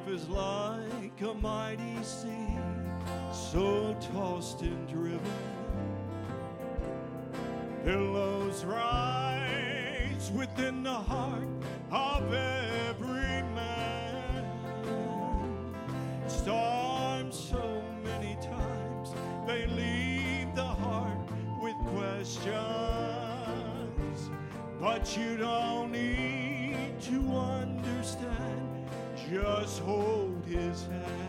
life is like a mighty sea, so tossed and driven. Billows rise within the heart of every man. Storms so many times they leave the heart with questions, but you don't Just hold his hand.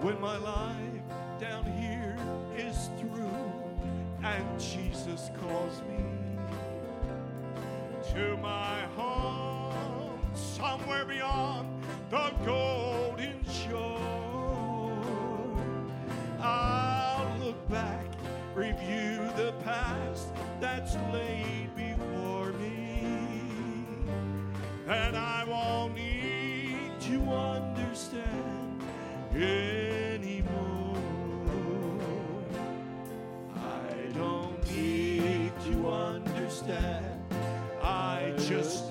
When my life down here is through and Jesus calls me to my home somewhere beyond the golden shore. I'll look back, review the past that's laid before me, and I won't need to understand I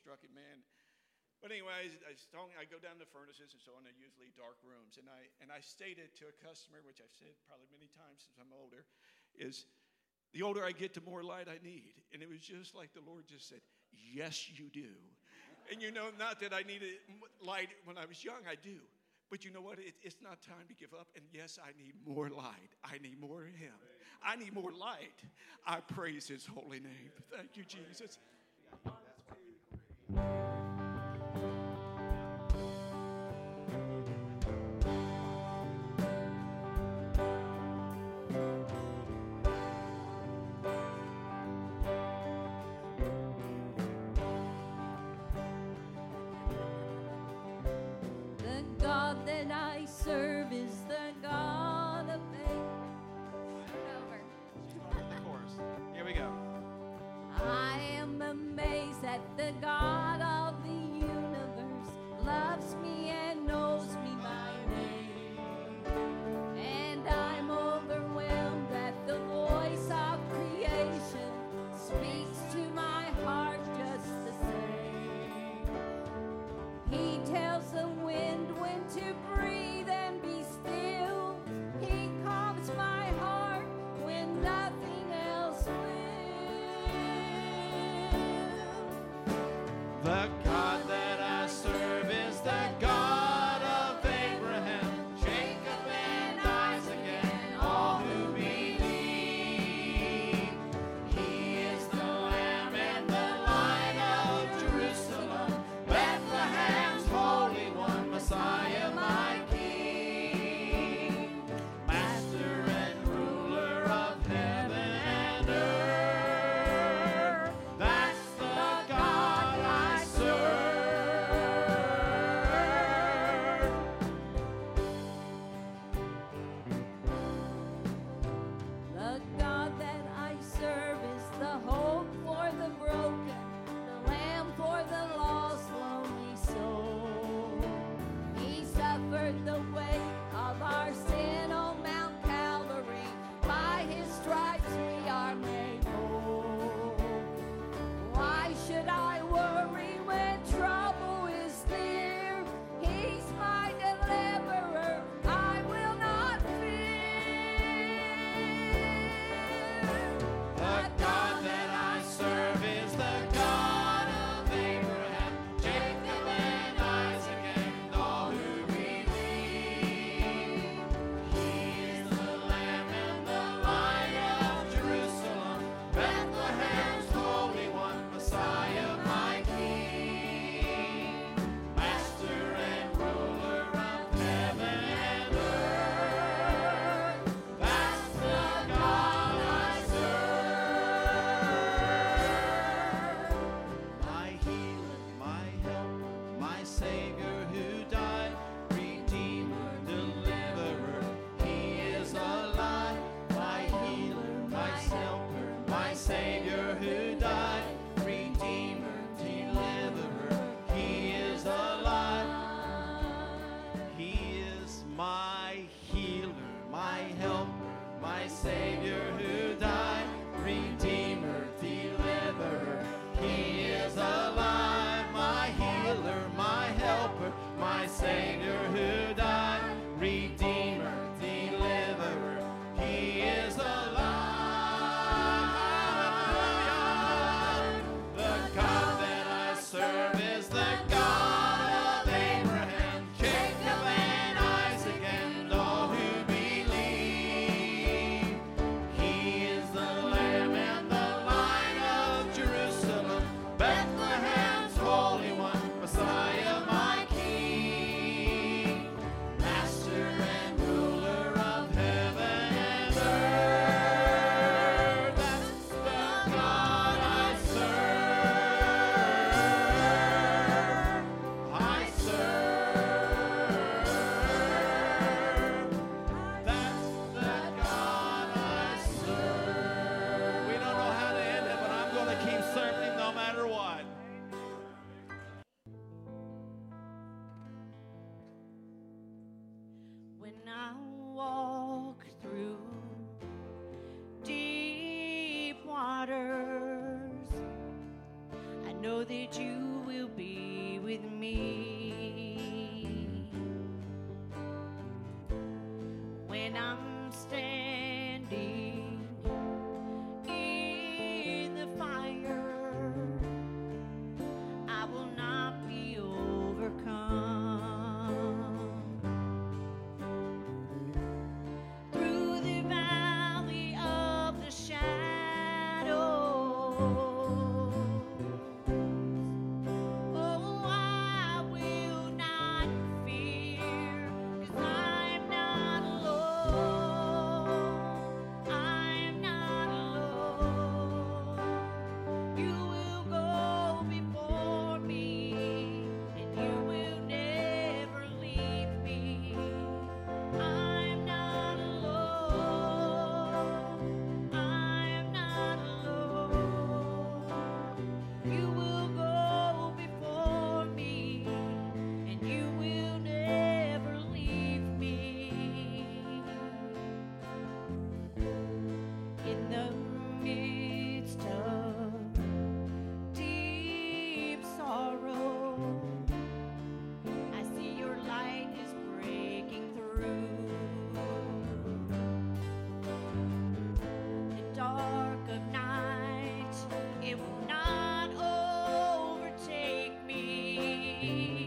struck it, man. But anyways, I, strong, I go down to furnaces and so on. They're usually dark rooms, and I and I stated to a customer, which I've said probably many times since I'm older, is the older I get, the more light I need. And it was just like the Lord just said, "Yes, you do." And you know, not that I needed light when I was young, I do. But you know what? It, it's not time to give up. And yes, I need more light. I need more of Him. I need more light. I praise His holy name. Thank you, Jesus. The You.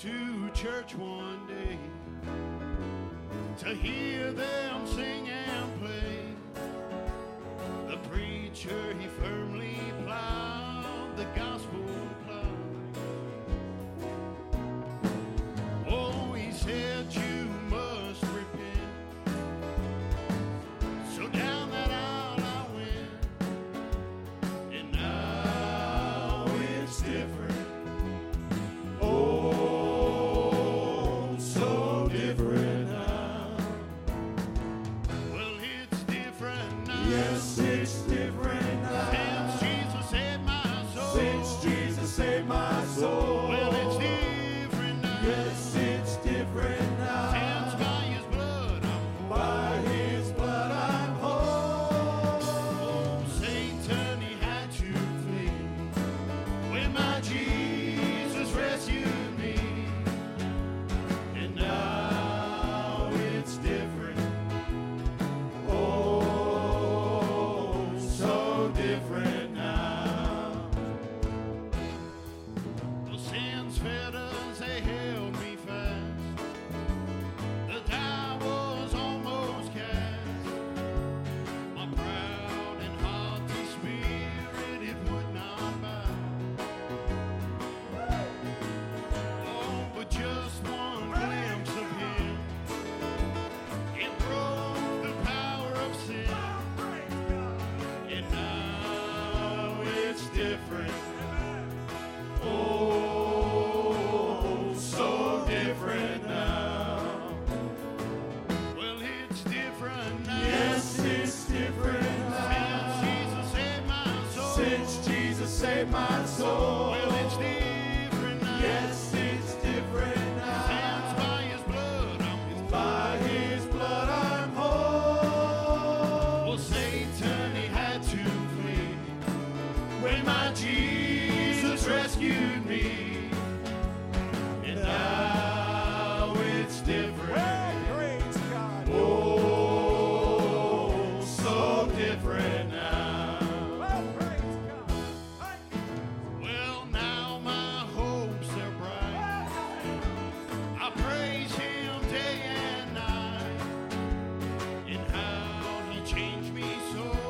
to church one day to hear them sing and play. The preacher, he firmly plowed the gospel. changed me so.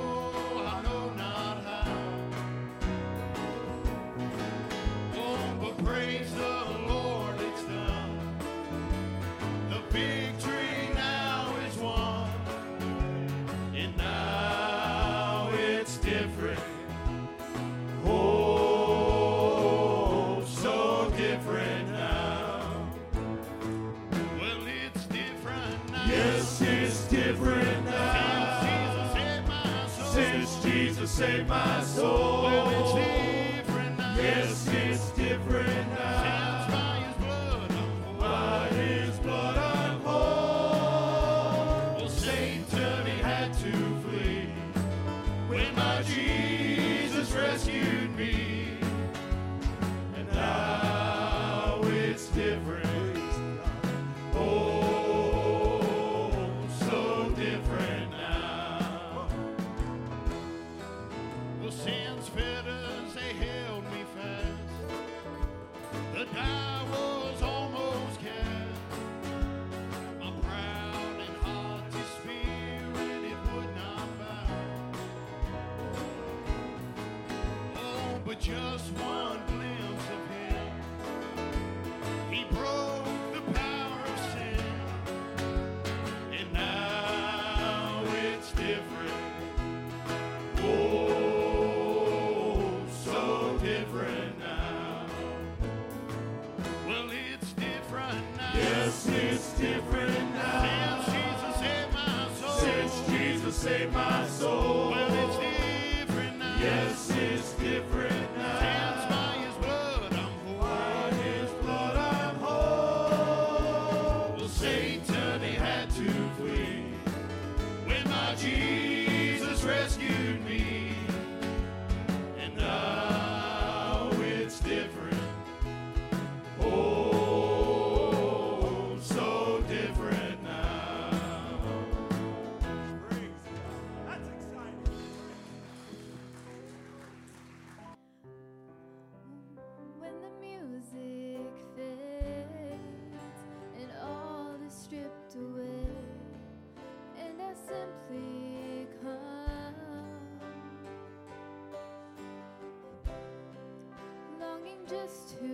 Longing just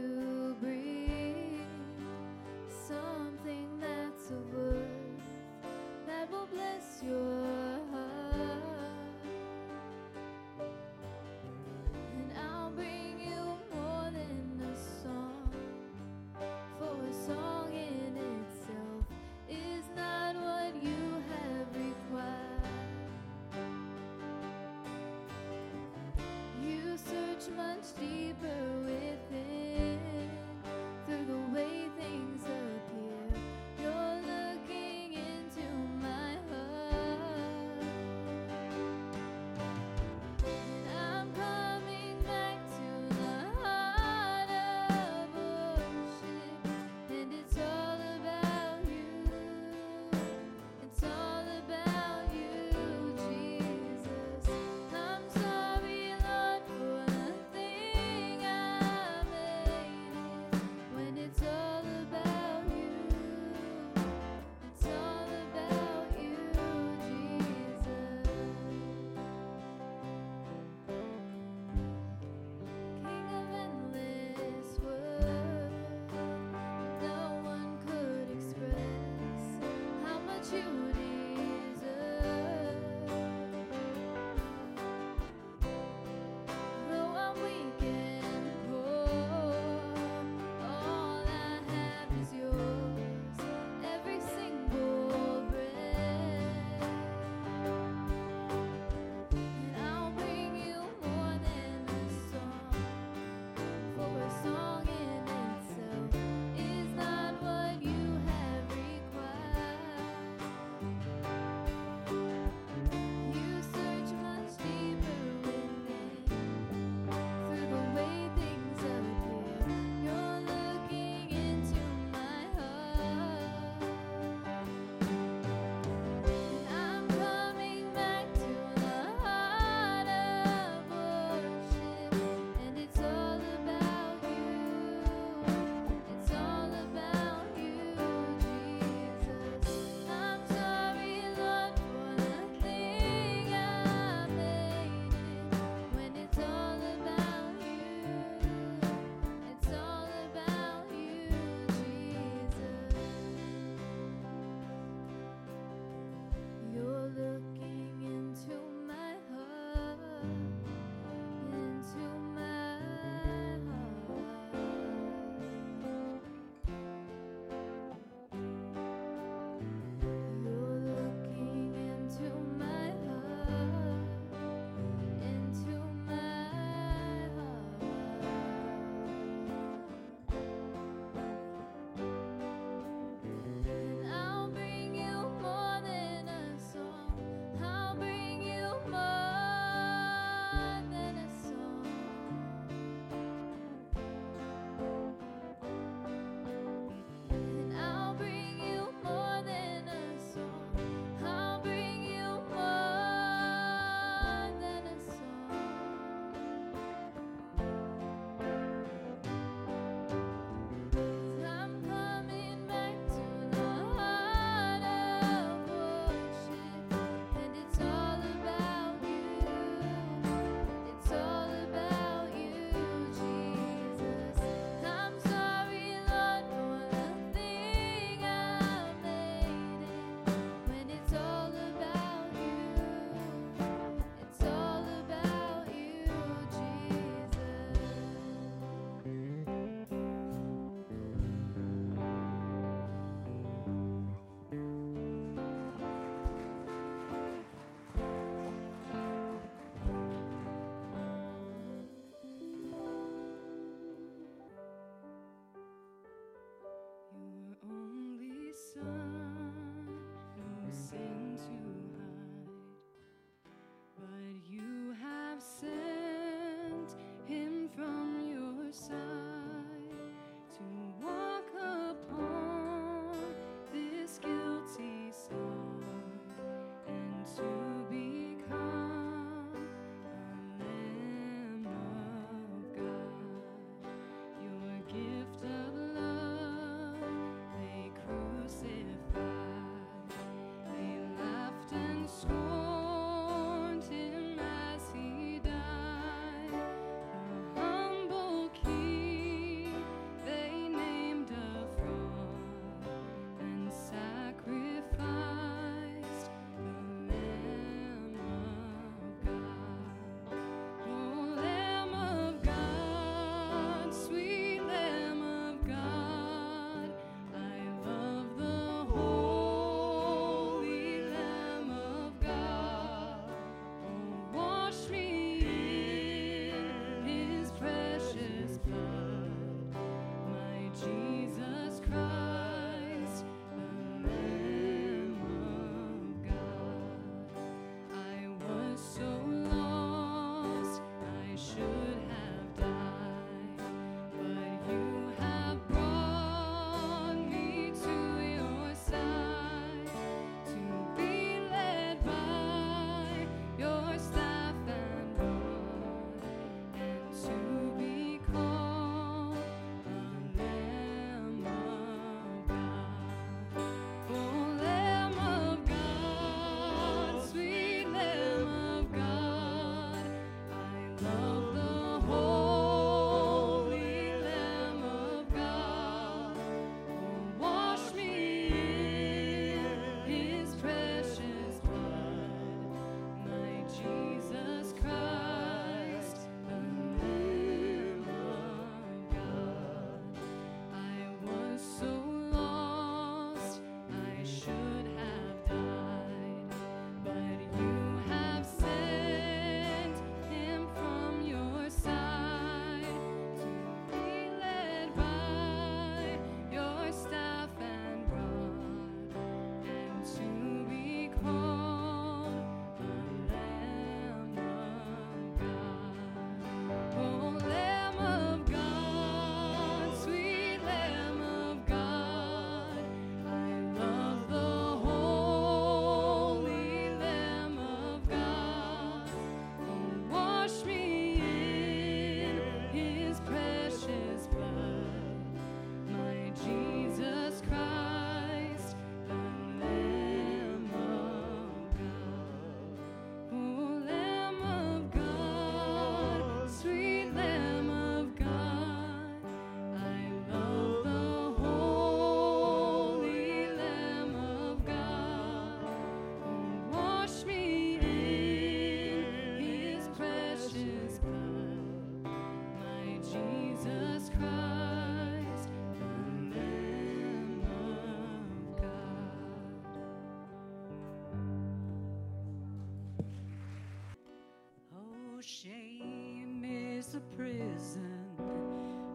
a prison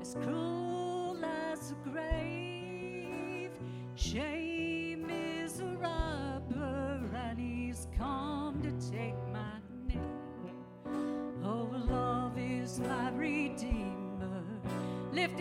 as cruel as a grave. Shame is a robber, and he's come to take my name. Oh, love is my redeemer. Lift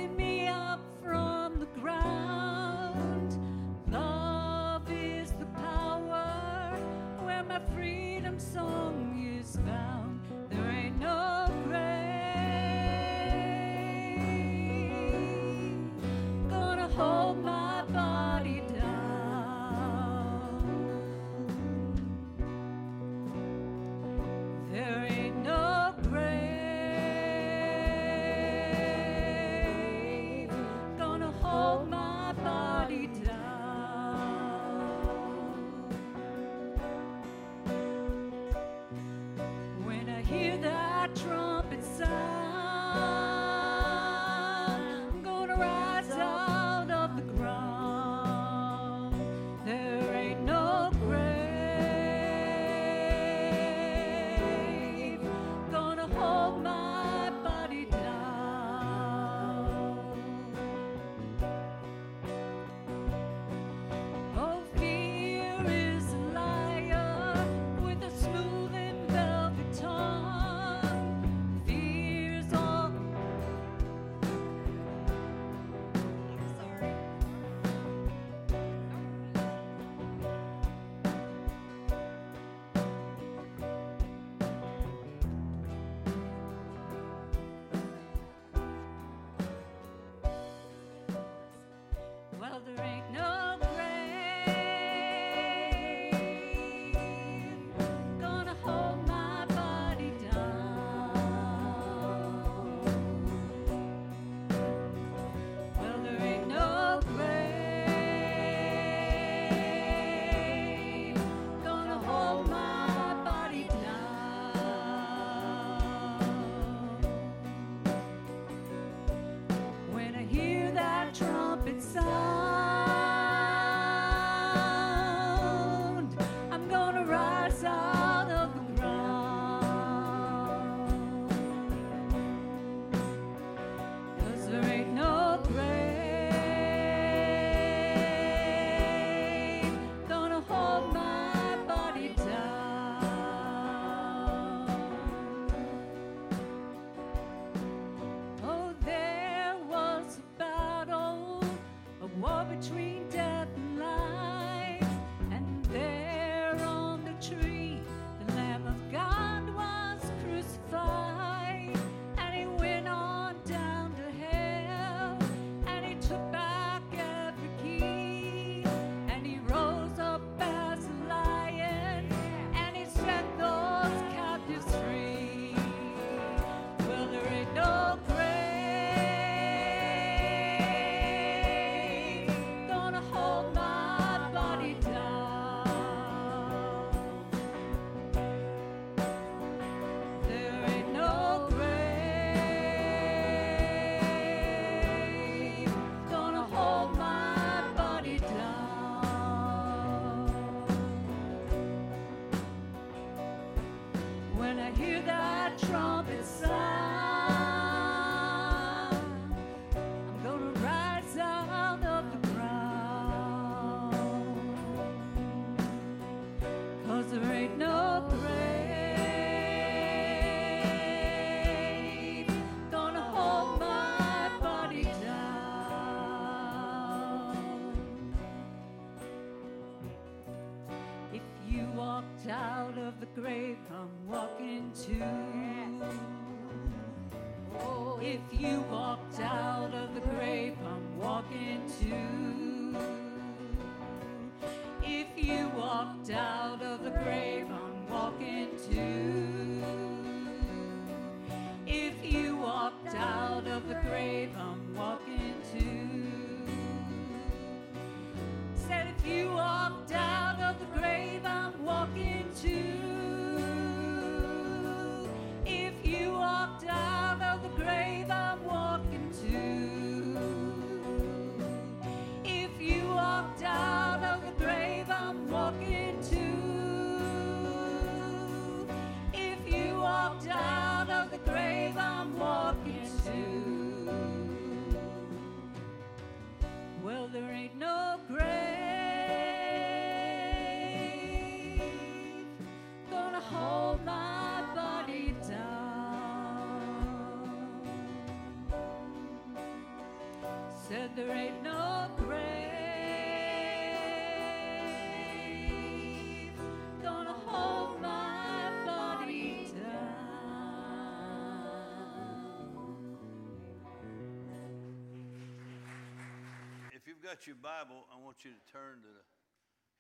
got your Bible, I want you to turn to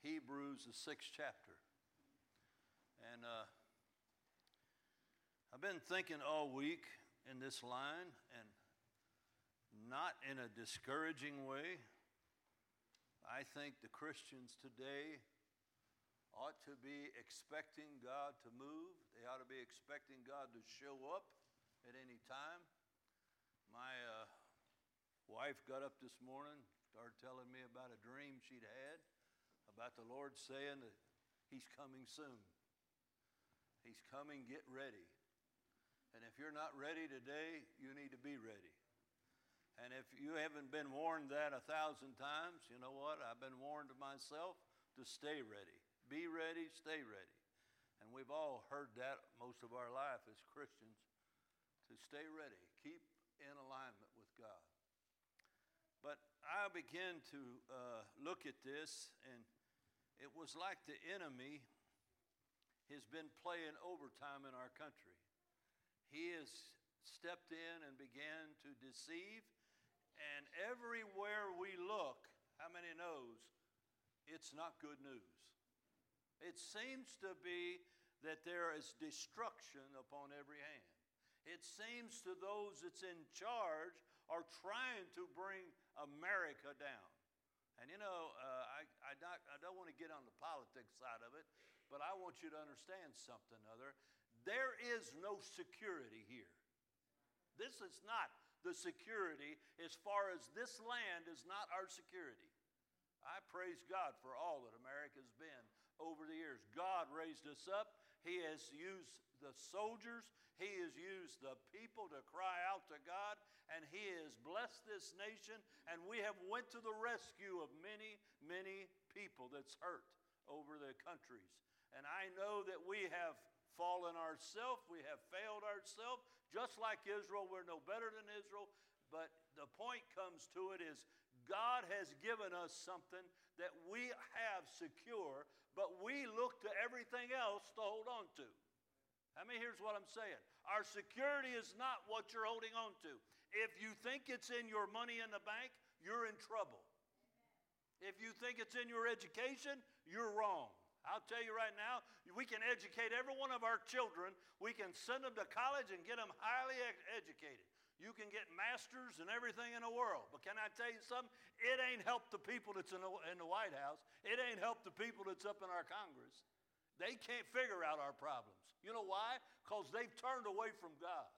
Hebrews, the sixth chapter. And uh, I've been thinking all week in this line, and not in a discouraging way. I think the Christians today ought to be expecting God to move. They ought to be expecting God to show up at any time. My uh, wife got up this morning, started telling me about a dream she'd had about the Lord saying that He's coming soon. He's coming, get ready. And if you're not ready today, you need to be ready. And if you haven't been warned that a thousand times, you know what? I've been warned myself to stay ready. Be ready, stay ready. And we've all heard that most of our life as Christians to stay ready, keep in alignment with God. But I began to uh, look at this, and it was like the enemy has been playing overtime in our country. He has stepped in and began to deceive, and everywhere we look, how many knows it's not good news? It seems to be that there is destruction upon every hand. It seems to those that's in charge are trying to bring America down. And you know, uh, I, I, not, I don't want to get on the politics side of it, but I want you to understand something other. There is no security here. This is not the security as far as this land is not our security. I praise God for all that America's been over the years. God raised us up. He has used the soldiers. He has used the people to cry out to God, and He has blessed this nation. And we have went to the rescue of many, many people that's hurt over the countries. And I know that we have fallen ourselves, we have failed ourselves, just like Israel. We're no better than Israel. But the point comes to it is God has given us something that we have secure, but we look to everything else to hold on to. I mean, here's what I'm saying our security is not what you're holding on to. If you think it's in your money in the bank, you're in trouble. If you think it's in your education, you're wrong. I'll tell you right now, we can educate every one of our children. We can send them to college and get them highly educated. You can get masters and everything in the world. But can I tell you something? It ain't helped the people that's in the, in the White House. It ain't helped the people that's up in our Congress. They can't figure out our problems. You know why? Because they've turned away from God.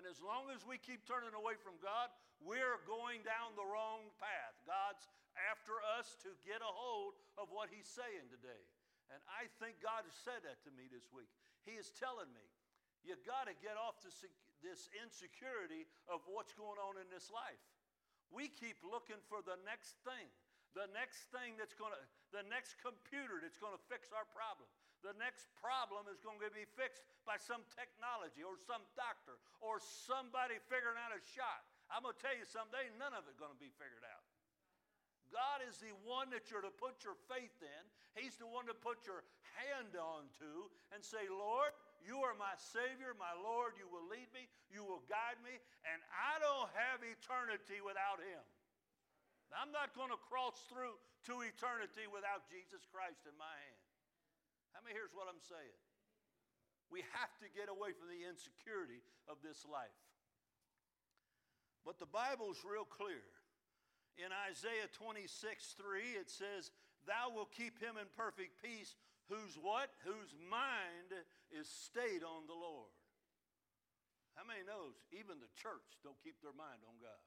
And as long as we keep turning away from God, we're going down the wrong path. God's after us to get a hold of what He's saying today. And I think God has said that to me this week. He is telling me, you got to get off this, this insecurity of what's going on in this life. We keep looking for the next thing, the next thing that's going to, the next computer that's going to fix our problem. The next problem is going to be fixed by some technology or some doctor or somebody figuring out a shot. I'm going to tell you something, ain't none of it going to be figured out. God is the one that you're to put your faith in. He's the one to put your hand on to and say, Lord, you are my Savior, my Lord. You will lead me, you will guide me, and I don't have eternity without Him. I'm not going to cross through to eternity without Jesus Christ in my hand. How many here's what I'm saying? We have to get away from the insecurity of this life. But the Bible's real clear. In Isaiah 26, 3, it says, Thou will keep him in perfect peace, whose what? Whose mind is stayed on the Lord. How many knows even the church don't keep their mind on God?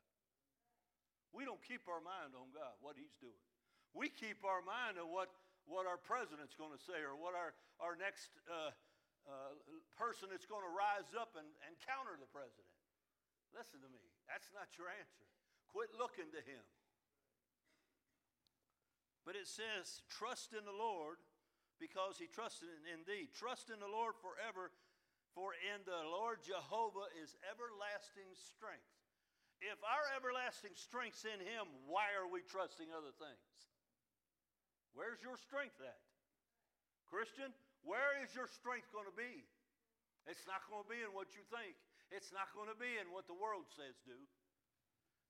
We don't keep our mind on God, what he's doing. We keep our mind on what, what our president's going to say or what our, our next uh, uh, person that's going to rise up and, and counter the president. Listen to me. That's not your answer. Quit looking to him. But it says, trust in the Lord because he trusted in thee. Trust in the Lord forever, for in the Lord Jehovah is everlasting strength. if our everlasting strength's in Him, why are we trusting other things? Where's your strength at? Christian, where is your strength going to be? It's not going to be in what you think. It's not going to be in what the world says do.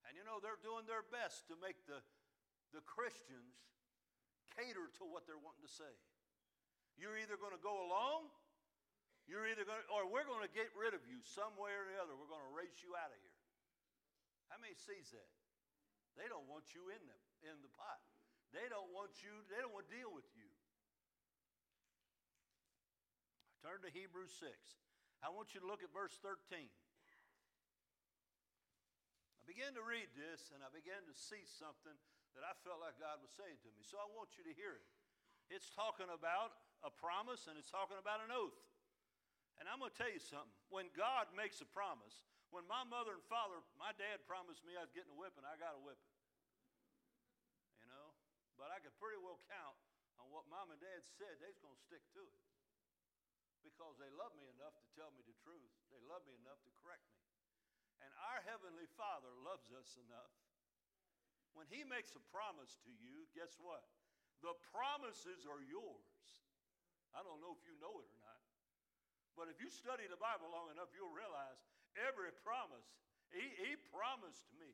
And you know, they're doing their best to make the, the Christians cater to what they're wanting to say. You're either going to go along, you're either going to, or we're going to get rid of you some way or the other. We're going to race you out of here. How many sees that? They don't want you in the, in the pot. They don't want you, they don't want to deal with you. Turn to Hebrews 6. I want you to look at verse 13. I began to read this and I began to see something that I felt like God was saying to me. So I want you to hear it. It's talking about a promise and it's talking about an oath. And I'm going to tell you something. When God makes a promise, when my mother and father, my dad promised me I was getting a whipping, I got a whipping. But I could pretty well count on what mom and dad said. They's going to stick to it because they love me enough to tell me the truth. They love me enough to correct me. And our Heavenly Father loves us enough. When He makes a promise to you, guess what? The promises are yours. I don't know if you know it or not. But if you study the Bible long enough, you'll realize every promise, He, he promised me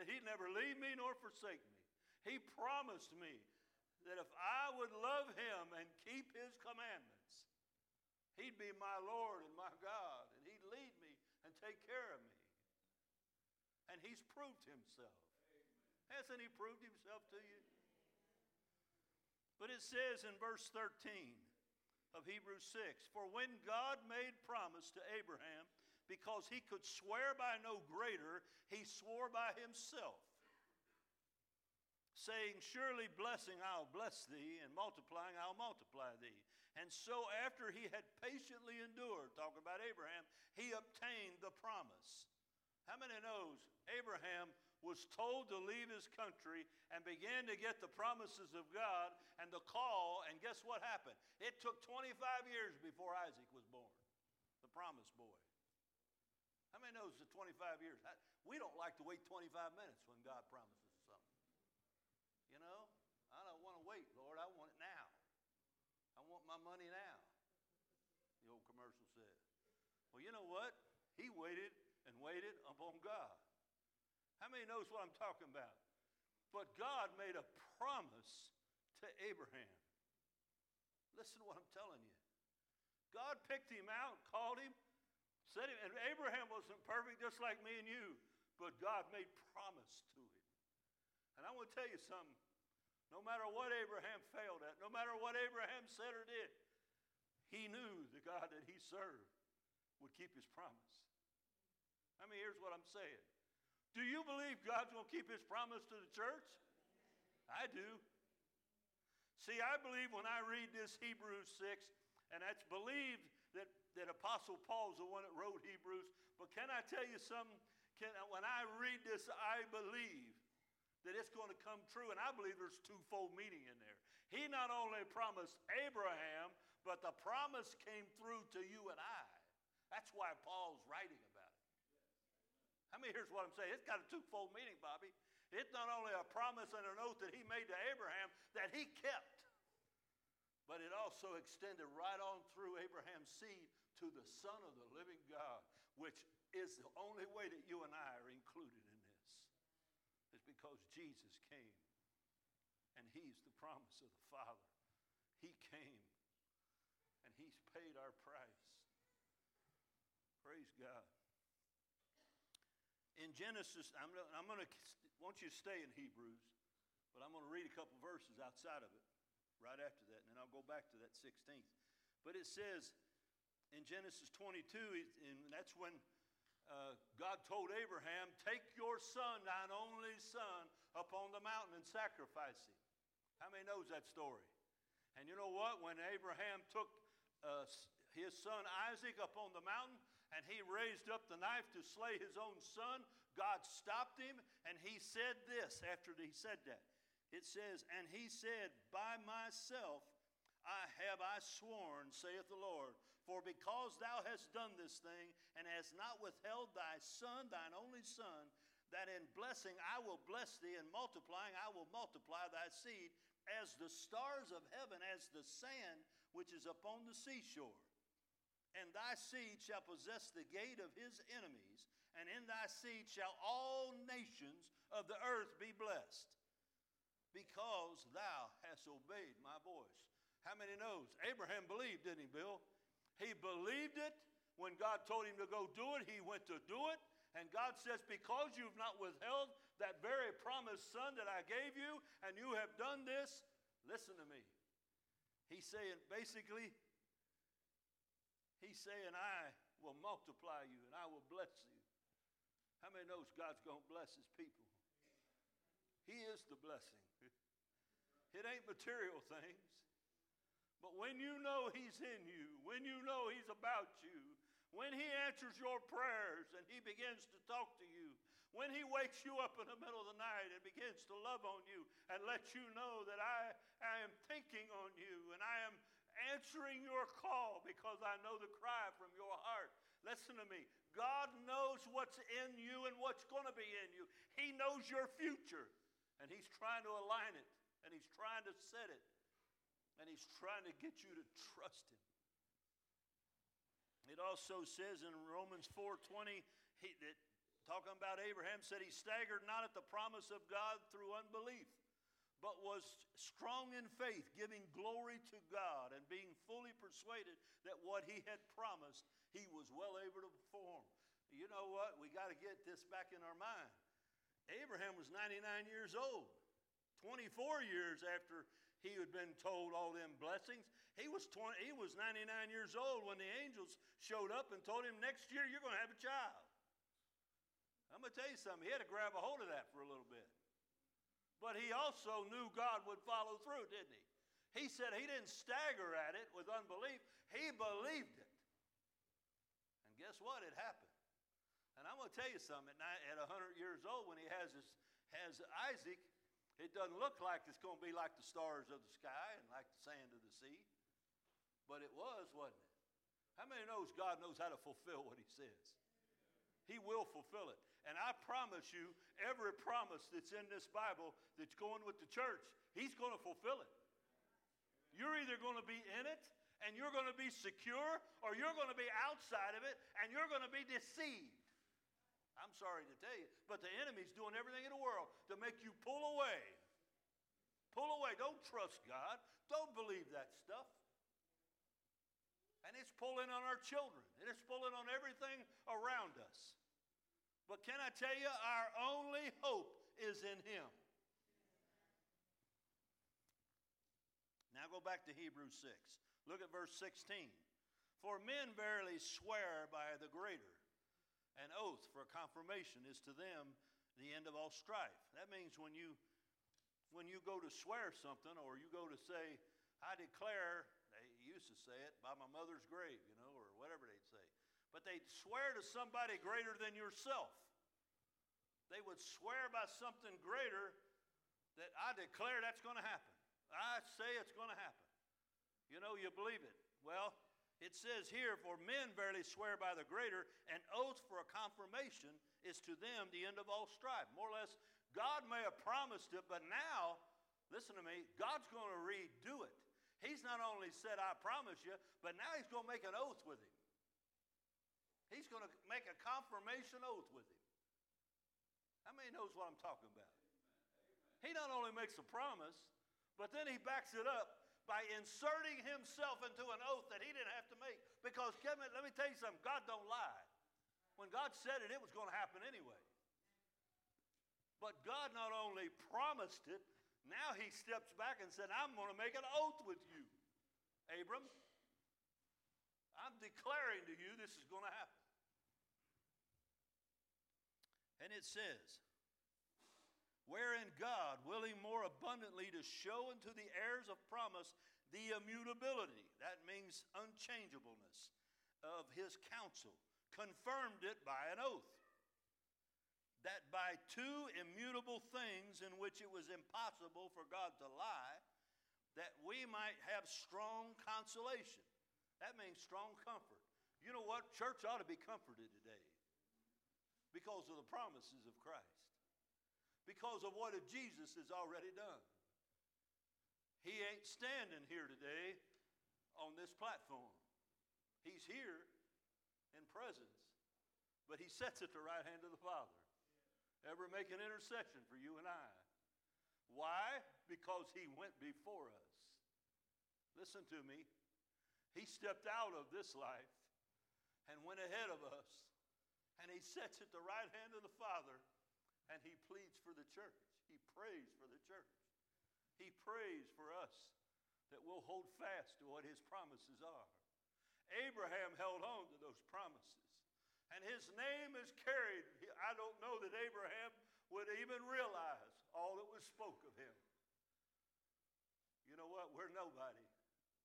that He'd never leave me nor forsake me. He promised me that if I would love Him and keep His commandments, He'd be my Lord and my God, and He'd lead me and take care of me. And He's proved Himself. Hasn't He proved Himself to you? But it says in verse 13 of Hebrews 6 For when God made promise to Abraham, because he could swear by no greater, he swore by himself saying, Surely blessing I'll bless thee, and multiplying I'll multiply thee. And so, after he had patiently endured, talking about Abraham, he obtained the promise. How many knows Abraham was told to leave his country and began to get the promises of God and the call, and guess what happened? It took 25 years before Isaac was born, the promised boy. How many knows the 25 years? We don't like to wait 25 minutes when God promises. You know, I don't want to wait, Lord. I want it now. I want my money now. The old commercial said. Well, you know what? He waited and waited upon God. How many knows what I'm talking about? But God made a promise to Abraham. Listen to what I'm telling you. God picked him out, called him, said him, and Abraham wasn't perfect just like me and you, but God made promise to him. And I want to tell you something. No matter what Abraham failed at, no matter what Abraham said or did, he knew the God that he served would keep his promise. I mean, here's what I'm saying. Do you believe God's going to keep his promise to the church? I do. See, I believe when I read this Hebrews 6, and that's believed that, that Apostle Paul's the one that wrote Hebrews, but can I tell you something? Can, when I read this, I believe that it's going to come true. And I believe there's twofold meaning in there. He not only promised Abraham, but the promise came through to you and I. That's why Paul's writing about it. I mean, here's what I'm saying it's got a twofold meaning, Bobby. It's not only a promise and an oath that he made to Abraham that he kept, but it also extended right on through Abraham's seed to the Son of the living God, which is the only way that you and I are included because Jesus came and He's the promise of the Father. He came and He's paid our price. Praise God. In Genesis, I'm, I'm going to want you to stay in Hebrews, but I'm going to read a couple verses outside of it right after that, and then I'll go back to that 16th. But it says in Genesis 22, and that's when uh, God told Abraham, Take your son, thine only son, up on the mountain and sacrifice him. How many knows that story? And you know what? When Abraham took uh, his son Isaac up on the mountain and he raised up the knife to slay his own son, God stopped him and he said this after he said that. It says, And he said, By myself I have I sworn, saith the Lord, for because thou hast done this thing, and hast not withheld thy son, thine only son, that in blessing I will bless thee, and multiplying I will multiply thy seed as the stars of heaven, as the sand which is upon the seashore. And thy seed shall possess the gate of his enemies, and in thy seed shall all nations of the earth be blessed, because thou hast obeyed my voice. How many knows? Abraham believed, didn't he, Bill? He believed it. When God told him to go do it, he went to do it. And God says, Because you've not withheld that very promised son that I gave you, and you have done this, listen to me. He's saying, basically, he's saying, I will multiply you and I will bless you. How many knows God's going to bless his people? He is the blessing. It ain't material things. But when you know he's in you, when you know he's about you, when he answers your prayers and he begins to talk to you, when he wakes you up in the middle of the night and begins to love on you and let you know that I, I am thinking on you and I am answering your call because I know the cry from your heart. Listen to me. God knows what's in you and what's going to be in you. He knows your future and he's trying to align it and he's trying to set it and he's trying to get you to trust him. It also says in Romans 4:20 he, that talking about Abraham said he staggered not at the promise of God through unbelief, but was strong in faith, giving glory to God and being fully persuaded that what he had promised he was well able to perform. You know what? We got to get this back in our mind. Abraham was 99 years old, 24 years after he had been told all them blessings. He was, 20, he was 99 years old when the angels showed up and told him, Next year you're going to have a child. I'm going to tell you something. He had to grab a hold of that for a little bit. But he also knew God would follow through, didn't he? He said he didn't stagger at it with unbelief, he believed it. And guess what? It happened. And I'm going to tell you something. At 100 years old, when he has, his, has Isaac, it doesn't look like it's going to be like the stars of the sky and like the sand of the sea. But it was, wasn't it? How many knows God knows how to fulfill what he says? He will fulfill it. And I promise you, every promise that's in this Bible that's going with the church, He's going to fulfill it. You're either going to be in it and you're going to be secure, or you're going to be outside of it and you're going to be deceived. I'm sorry to tell you, but the enemy's doing everything in the world to make you pull away. Pull away. Don't trust God. Don't believe that stuff. And it's pulling on our children, and it's pulling on everything around us. But can I tell you, our only hope is in Him. Now go back to Hebrews 6. Look at verse 16. For men verily swear by the greater, an oath for a confirmation is to them the end of all strife. That means when you when you go to swear something or you go to say, I declare, they used to say it by my mother's grave, you know, or whatever they'd say but they'd swear to somebody greater than yourself. They would swear by something greater that I declare that's going to happen. I say it's going to happen. You know, you believe it. Well, it says here, for men verily swear by the greater, an oath for a confirmation is to them the end of all strife. More or less, God may have promised it, but now, listen to me, God's going to redo it. He's not only said, I promise you, but now he's going to make an oath with him. He's going to make a confirmation oath with him. How many knows what I'm talking about? He not only makes a promise, but then he backs it up by inserting himself into an oath that he didn't have to make. Because Kevin, let me tell you something, God don't lie. When God said it, it was going to happen anyway. But God not only promised it, now he steps back and said, I'm going to make an oath with you, Abram. I'm declaring to you this is going to happen. And it says, wherein God, willing more abundantly to show unto the heirs of promise the immutability, that means unchangeableness, of his counsel, confirmed it by an oath. That by two immutable things in which it was impossible for God to lie, that we might have strong consolation. That means strong comfort. You know what? Church ought to be comforted today. because of the promises of Christ, because of what Jesus has already done. He ain't standing here today on this platform. He's here in presence, but he sits at the right hand of the Father, ever making intercession for you and I. Why? Because he went before us. Listen to me. He stepped out of this life and went ahead of us, and he sits at the right hand of the Father and he pleads for the church. He prays for the church. He prays for us that we'll hold fast to what his promises are. Abraham held on to those promises, and his name is carried. I don't know that Abraham would even realize all that was spoke of him. You know what? We're nobody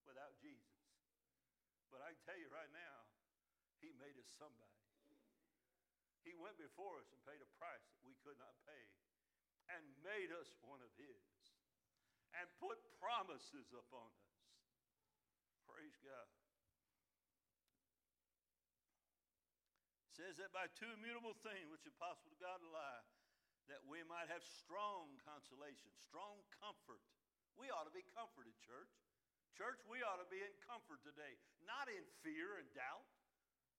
without Jesus. But I can tell you right now, he made us somebody. He went before us and paid a price that we could not pay and made us one of His and put promises upon us. Praise God. Says that by two immutable things which are possible to God to lie, that we might have strong consolation, strong comfort. We ought to be comforted, church. Church, we ought to be in comfort today, not in fear and doubt.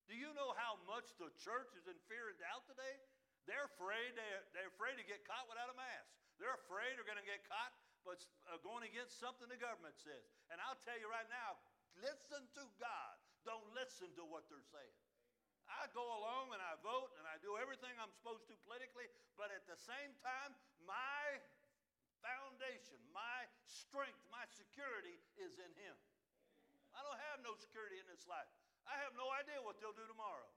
Do you know how much the church is in fear and doubt today? They're afraid they're, they're afraid to get caught without a mask. They're afraid they're going to get caught, but uh, going against something the government says. And I'll tell you right now, listen to God. Don't listen to what they're saying. I go along and I vote and I do everything I'm supposed to politically, but at the same time, my foundation, my strength, my security is in Him. I don't have no security in this life. I have no idea what they'll do tomorrow.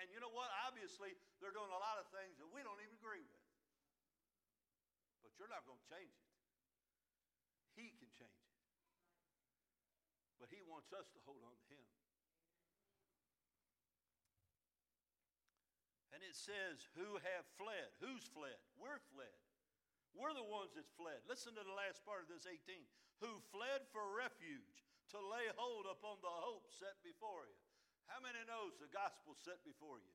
And you know what? Obviously, they're doing a lot of things that we don't even agree with. But you're not going to change it. He can change it. But He wants us to hold on to Him. And it says, Who have fled? Who's fled? We're fled. We're the ones that's fled. Listen to the last part of this 18. Who fled for refuge to lay hold upon the hope set before you. How many knows the gospel set before you?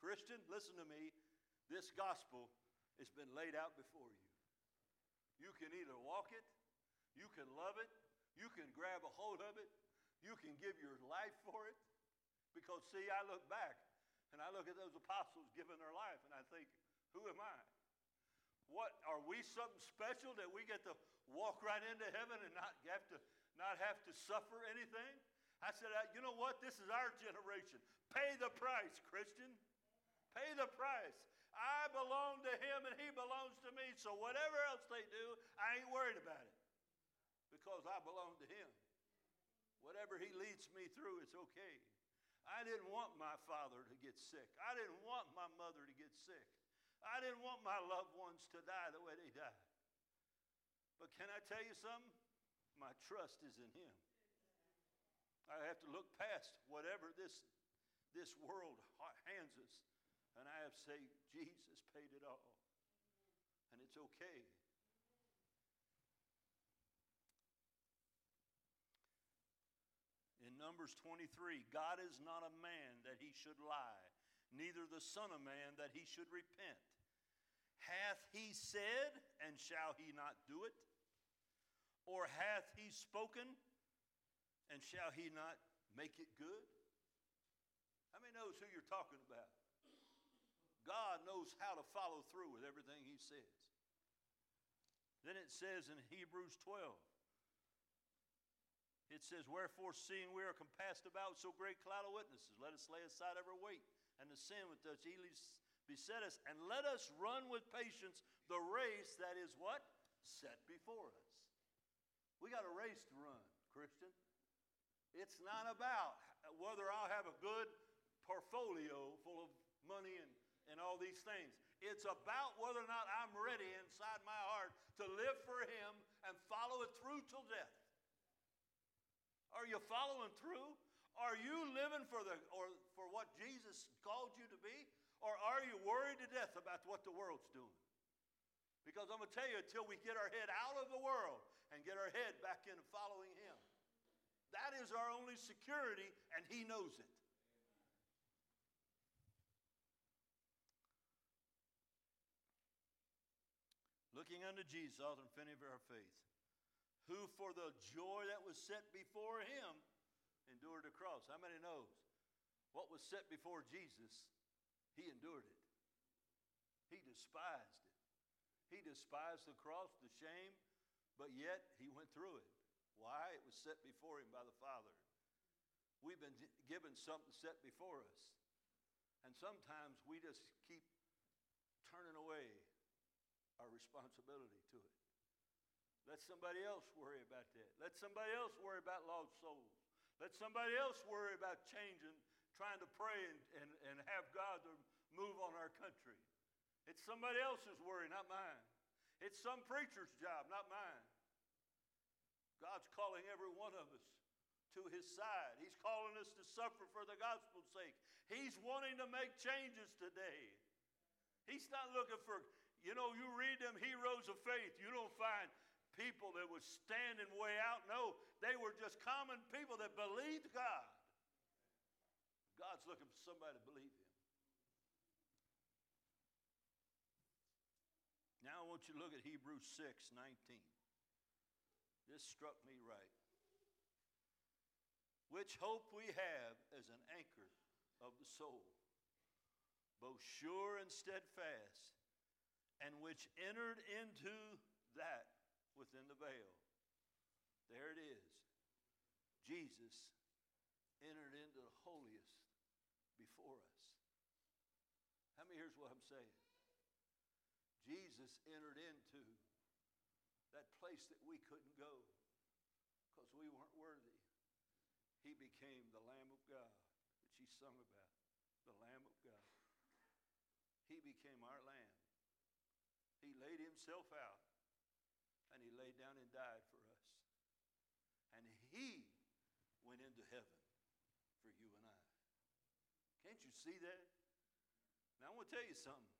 Christian, listen to me. This gospel has been laid out before you. You can either walk it, you can love it, you can grab a hold of it, you can give your life for it. Because, see, I look back and I look at those apostles giving their life and I think, who am I? What are we something special that we get to walk right into heaven and not have to not have to suffer anything. I said, uh, you know what? This is our generation. Pay the price, Christian. Pay the price. I belong to him and he belongs to me. So whatever else they do, I ain't worried about it because I belong to him. Whatever he leads me through, it's okay. I didn't want my father to get sick. I didn't want my mother to get sick. I didn't want my loved ones to die the way they died. But can I tell you something? My trust is in Him. I have to look past whatever this, this world hands us, and I have to say, Jesus paid it all. And it's okay. In Numbers 23, God is not a man that he should lie, neither the Son of Man that he should repent. Hath he said, and shall he not do it? Or hath he spoken, and shall he not make it good? How many knows who you're talking about? God knows how to follow through with everything he says. Then it says in Hebrews 12, it says, Wherefore, seeing we are compassed about so great cloud of witnesses, let us lay aside every weight and the sin which does easily beset us, and let us run with patience the race that is what? Set before us. We got a race to run, Christian. It's not about whether I'll have a good portfolio full of money and, and all these things. It's about whether or not I'm ready inside my heart to live for Him and follow it through till death. Are you following through? Are you living for, the, or for what Jesus called you to be? Or are you worried to death about what the world's doing? Because I'm going to tell you, until we get our head out of the world and get our head back into following Him. That is our only security, and He knows it. Looking unto Jesus, author and finisher of our faith, who for the joy that was set before him endured the cross. How many knows? What was set before Jesus, he endured it. He despised it. He despised the cross, the shame, but yet he went through it. Why? It was set before him by the Father. We've been given something set before us. And sometimes we just keep turning away our responsibility to it. Let somebody else worry about that. Let somebody else worry about lost souls. Let somebody else worry about changing, trying to pray and, and, and have God to move on our country. It's somebody else's worry, not mine. It's some preacher's job, not mine. God's calling every one of us to his side. He's calling us to suffer for the gospel's sake. He's wanting to make changes today. He's not looking for, you know, you read them heroes of faith, you don't find people that was standing way out. No, they were just common people that believed God. God's looking for somebody to believe him. Now I want you to look at Hebrews 6 19. This struck me right. Which hope we have as an anchor of the soul, both sure and steadfast, and which entered into that within the veil. There it is. Jesus entered into the holiest before us. How many here's what I'm saying? Jesus entered into that place that we couldn't go because we weren't worthy. He became the Lamb of God that she sung about, the Lamb of God. He became our Lamb. He laid himself out and he laid down and died for us. And he went into heaven for you and I. Can't you see that? Now, I want to tell you something.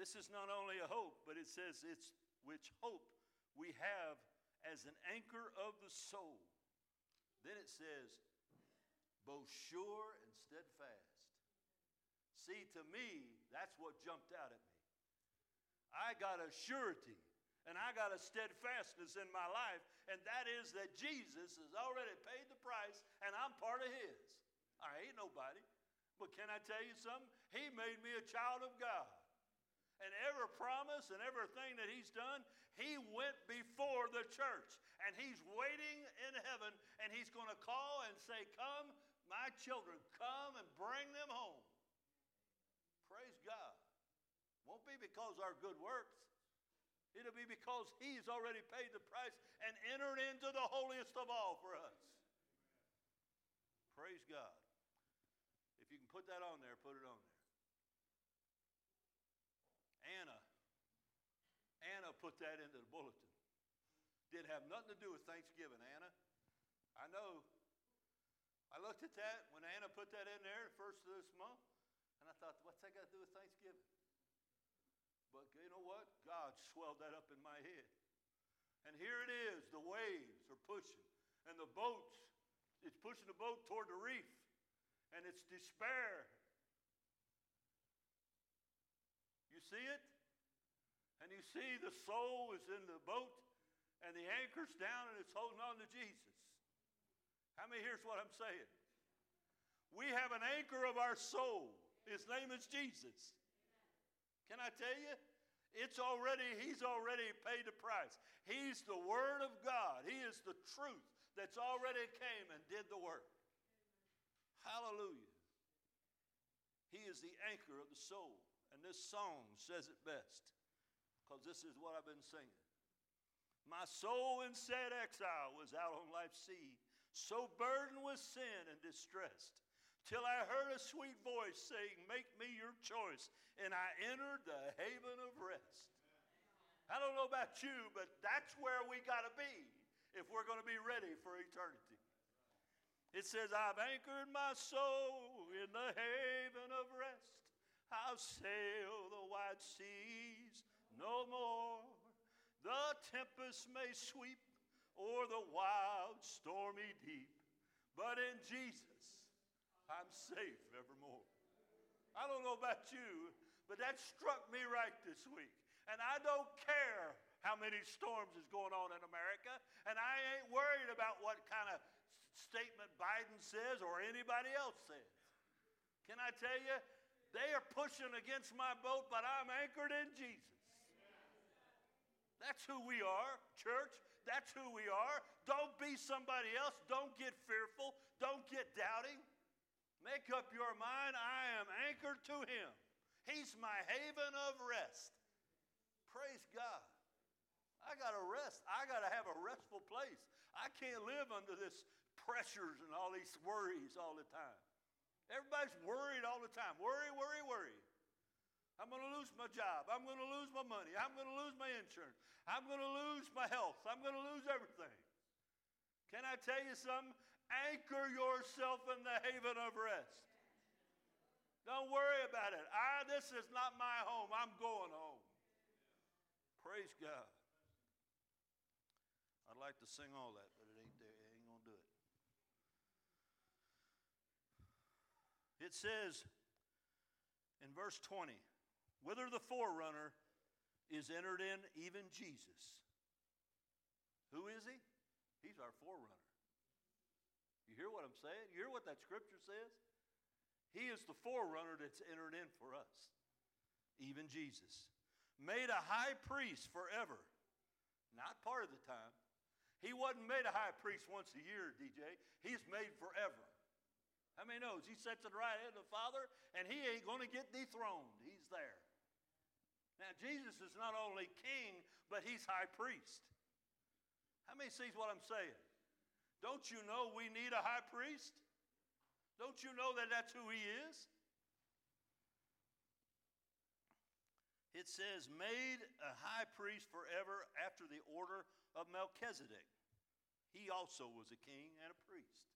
This is not only a hope, but it says it's which hope we have as an anchor of the soul. Then it says, both sure and steadfast. See, to me, that's what jumped out at me. I got a surety and I got a steadfastness in my life, and that is that Jesus has already paid the price and I'm part of His. I ain't nobody. But can I tell you something? He made me a child of God. And every promise and everything that He's done, He went before the church. And He's waiting in heaven and He's going to call and say, Come, my children, come and bring them home. Praise God. Won't be because our good works. It'll be because He's already paid the price and entered into the holiest of all for us. Praise God. If you can put that on there, put it on there. Anna. Anna put that into the bulletin. Didn't have nothing to do with Thanksgiving, Anna. I know. I looked at that when Anna put that in there the first of this month, and I thought, what's that got to do with Thanksgiving? But you know what? God swelled that up in my head. And here it is the waves are pushing, and the boats, it's pushing the boat toward the reef, and it's despair. You see it? And you see the soul is in the boat, and the anchor's down, and it's holding on to Jesus. How many here's what I'm saying? We have an anchor of our soul. His name is Jesus. Can I tell you? It's already, he's already paid the price. He's the Word of God. He is the truth that's already came and did the work. Hallelujah. He is the anchor of the soul. And this song says it best because this is what I've been singing. My soul in sad exile was out on life's sea, so burdened with sin and distressed, till I heard a sweet voice saying, Make me your choice. And I entered the haven of rest. I don't know about you, but that's where we got to be if we're going to be ready for eternity. It says, I've anchored my soul in the haven of rest. I'll sail the wide seas no more. The tempest may sweep o'er the wild, stormy deep, but in Jesus I'm safe evermore. I don't know about you, but that struck me right this week. And I don't care how many storms is going on in America, and I ain't worried about what kind of statement Biden says or anybody else says. Can I tell you? They are pushing against my boat, but I'm anchored in Jesus. That's who we are, church. That's who we are. Don't be somebody else. Don't get fearful. Don't get doubting. Make up your mind. I am anchored to Him. He's my haven of rest. Praise God. I got to rest. I got to have a restful place. I can't live under this pressures and all these worries all the time. Everybody's worried all the time. Worry, worry, worry. I'm going to lose my job. I'm going to lose my money. I'm going to lose my insurance. I'm going to lose my health. I'm going to lose everything. Can I tell you something? Anchor yourself in the haven of rest. Don't worry about it. I, this is not my home. I'm going home. Praise God. I'd like to sing all that, but it ain't there. It ain't going to do it. It says in verse 20, whither the forerunner is entered in, even Jesus. Who is he? He's our forerunner. You hear what I'm saying? You hear what that scripture says? He is the forerunner that's entered in for us, even Jesus. Made a high priest forever, not part of the time. He wasn't made a high priest once a year, DJ. He's made forever. How many knows? He sits at the right hand of the Father, and he ain't going to get dethroned. He's there. Now, Jesus is not only king, but he's high priest. How many sees what I'm saying? Don't you know we need a high priest? Don't you know that that's who he is? It says, made a high priest forever after the order of Melchizedek. He also was a king and a priest.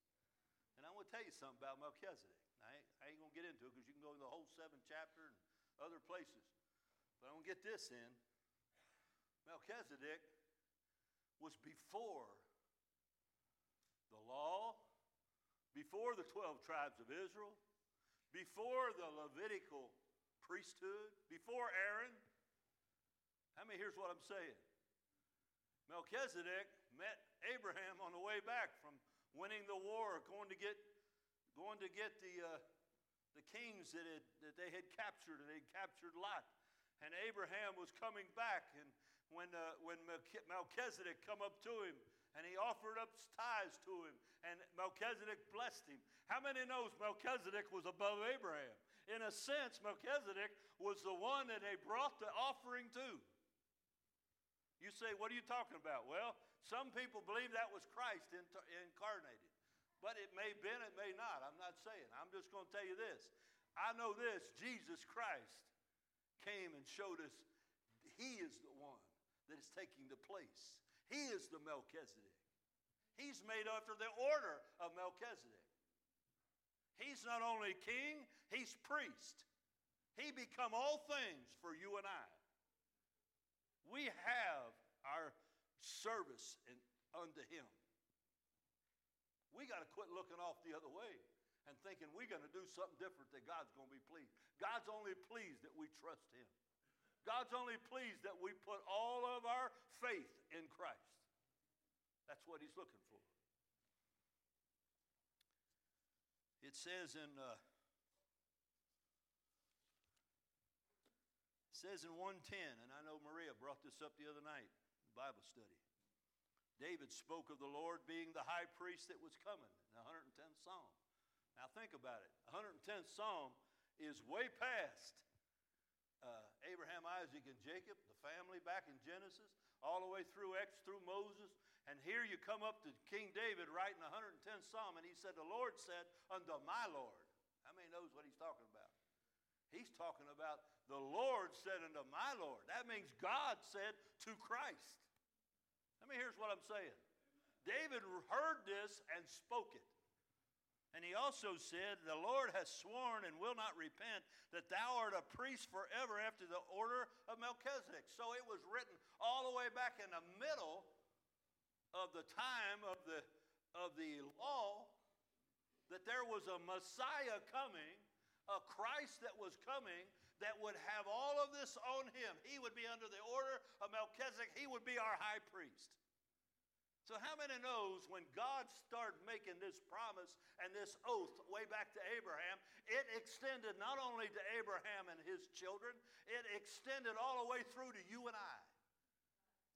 And I want to tell you something about Melchizedek. I ain't, ain't going to get into it because you can go into the whole seventh chapter and other places. But going to get this in. Melchizedek was before the law, before the 12 tribes of Israel, before the Levitical priesthood, before Aaron. How many here's what I'm saying? Melchizedek met Abraham on the way back from winning the war, going to get, going to get the, uh, the kings that, had, that they had captured, and they'd captured Lot. And Abraham was coming back, and when, uh, when Melchizedek come up to him, and he offered up tithes to him, and Melchizedek blessed him. How many knows Melchizedek was above Abraham? In a sense, Melchizedek was the one that they brought the offering to. You say, what are you talking about? Well, some people believe that was Christ incarnated. But it may have been, it may not. I'm not saying. I'm just going to tell you this. I know this Jesus Christ came and showed us he is the one that is taking the place. He is the Melchizedek. He's made after the order of Melchizedek. He's not only king, he's priest. He become all things for you and I. We have our service in, unto him. We got to quit looking off the other way and thinking we're going to do something different that God's going to be pleased. God's only pleased that we trust him. God's only pleased that we put all of our faith in Christ. That's what he's looking for. It says in uh, says in 110, and I know Maria brought this up the other night, Bible study. David spoke of the Lord being the high priest that was coming in the 110th Psalm. Now think about it. 110th Psalm is way past uh, Abraham, Isaac, and Jacob, the family back in Genesis, all the way through X, through Moses. And here you come up to King David writing the 110th Psalm, and he said, The Lord said unto my Lord. How many knows what he's talking about? He's talking about the Lord said unto my Lord. That means God said to Christ. I mean, here's what I'm saying. David heard this and spoke it. And he also said, The Lord has sworn and will not repent that thou art a priest forever after the order of Melchizedek. So it was written all the way back in the middle of the time of the, of the law that there was a Messiah coming, a Christ that was coming that would have all of this on him. He would be under the order of Melchizedek, he would be our high priest. So, how many knows when God started making this promise and this oath way back to Abraham, it extended not only to Abraham and his children, it extended all the way through to you and I,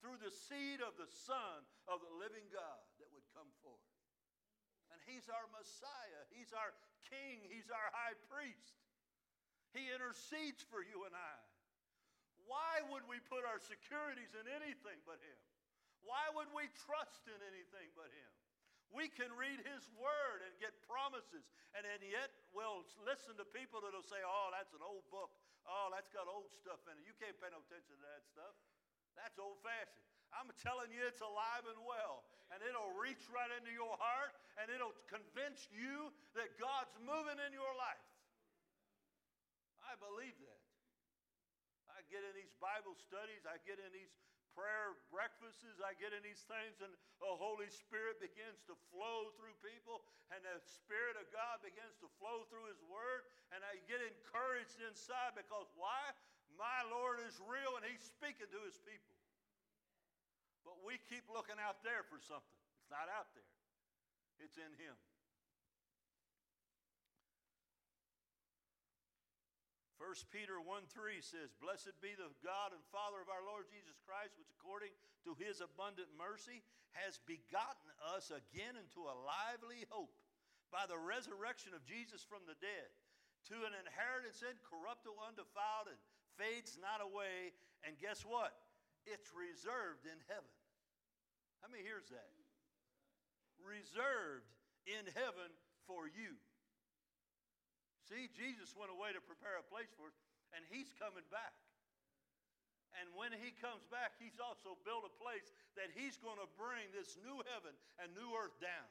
through the seed of the Son of the living God that would come forth. And he's our Messiah, he's our King, he's our high priest. He intercedes for you and I. Why would we put our securities in anything but him? Why would we trust in anything but Him? We can read His Word and get promises, and then yet we'll listen to people that'll say, Oh, that's an old book. Oh, that's got old stuff in it. You can't pay no attention to that stuff. That's old fashioned. I'm telling you, it's alive and well, and it'll reach right into your heart, and it'll convince you that God's moving in your life. I believe that. I get in these Bible studies, I get in these prayer breakfasts, I get in these things, and the Holy Spirit begins to flow through people, and the Spirit of God begins to flow through His Word, and I get encouraged inside because why? My Lord is real, and He's speaking to His people. But we keep looking out there for something. It's not out there, it's in Him. 1 Peter 1 3 says, Blessed be the God and Father of our Lord Jesus Christ, which according to his abundant mercy has begotten us again into a lively hope by the resurrection of Jesus from the dead, to an inheritance incorruptible, undefiled, and fades not away. And guess what? It's reserved in heaven. How many hears that? Reserved in heaven for you. See, Jesus went away to prepare a place for us, and he's coming back. And when he comes back, he's also built a place that he's going to bring this new heaven and new earth down.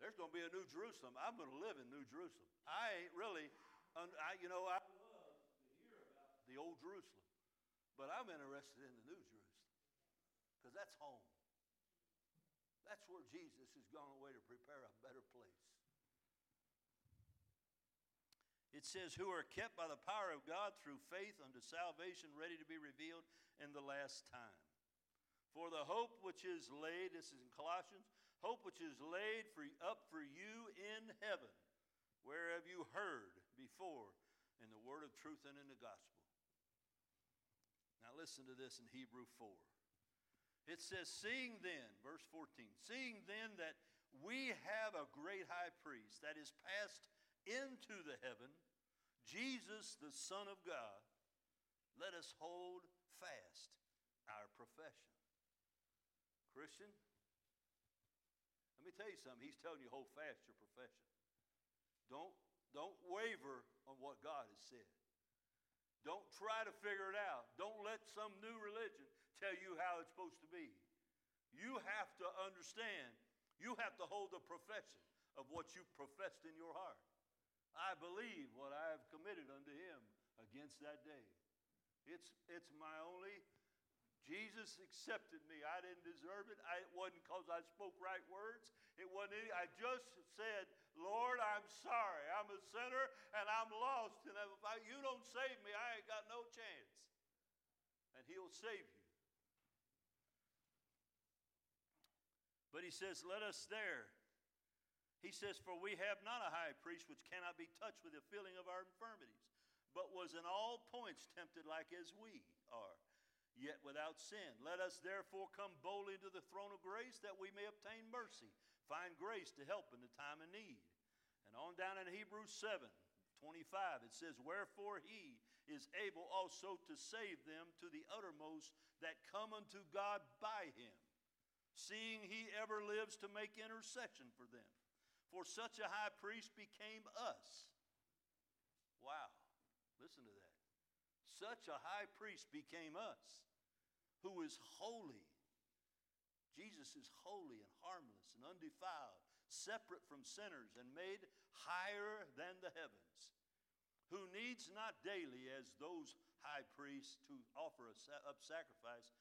There's going to be a new Jerusalem. I'm going to live in New Jerusalem. I ain't really, I, you know, I love to hear about the old Jerusalem, but I'm interested in the new Jerusalem because that's home. That's where Jesus has gone away to prepare a better place. It says, who are kept by the power of God through faith unto salvation, ready to be revealed in the last time. For the hope which is laid, this is in Colossians, hope which is laid for, up for you in heaven, where have you heard before in the word of truth and in the gospel. Now listen to this in Hebrew 4. It says, Seeing then, verse 14, seeing then that we have a great high priest that is passed into the heaven, Jesus, the Son of God, let us hold fast our profession. Christian, let me tell you something. He's telling you hold fast your profession. Don't, don't waver on what God has said. Don't try to figure it out. Don't let some new religion tell you how it's supposed to be. You have to understand, you have to hold the profession of what you professed in your heart. I believe what I have committed unto him against that day. It's, it's my only, Jesus accepted me. I didn't deserve it. I, it wasn't because I spoke right words. It wasn't any, I just said, Lord, I'm sorry. I'm a sinner and I'm lost. And if I, you don't save me, I ain't got no chance. And he'll save you. But he says, let us there he says, For we have not a high priest which cannot be touched with the feeling of our infirmities, but was in all points tempted like as we are, yet without sin. Let us therefore come boldly to the throne of grace that we may obtain mercy, find grace to help in the time of need. And on down in Hebrews 7 25, it says, Wherefore he is able also to save them to the uttermost that come unto God by him, seeing he ever lives to make intercession for them. For such a high priest became us. Wow. Listen to that. Such a high priest became us, who is holy. Jesus is holy and harmless and undefiled, separate from sinners, and made higher than the heavens, who needs not daily, as those high priests, to offer up sacrifice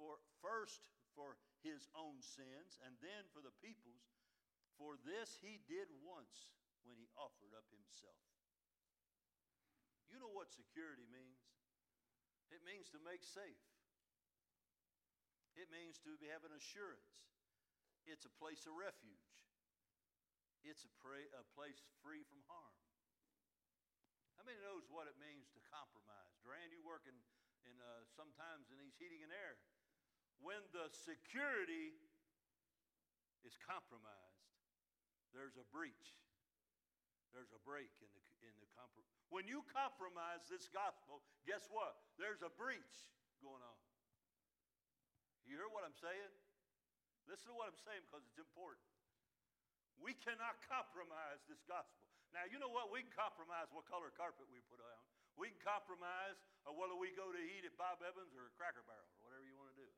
for first for his own sins and then for the people's for this he did once when he offered up himself. You know what security means? It means to make safe. It means to have an assurance. It's a place of refuge. It's a, pra- a place free from harm. How many knows what it means to compromise? Duran, you work in, in uh, sometimes in these heating and air. When the security is compromised, there's a breach. There's a break in the in the compro- When you compromise this gospel, guess what? There's a breach going on. You hear what I'm saying? Listen to what I'm saying because it's important. We cannot compromise this gospel. Now, you know what? We can compromise what color carpet we put on. We can compromise whether we go to eat at Bob Evans or a Cracker Barrel or whatever you want to do.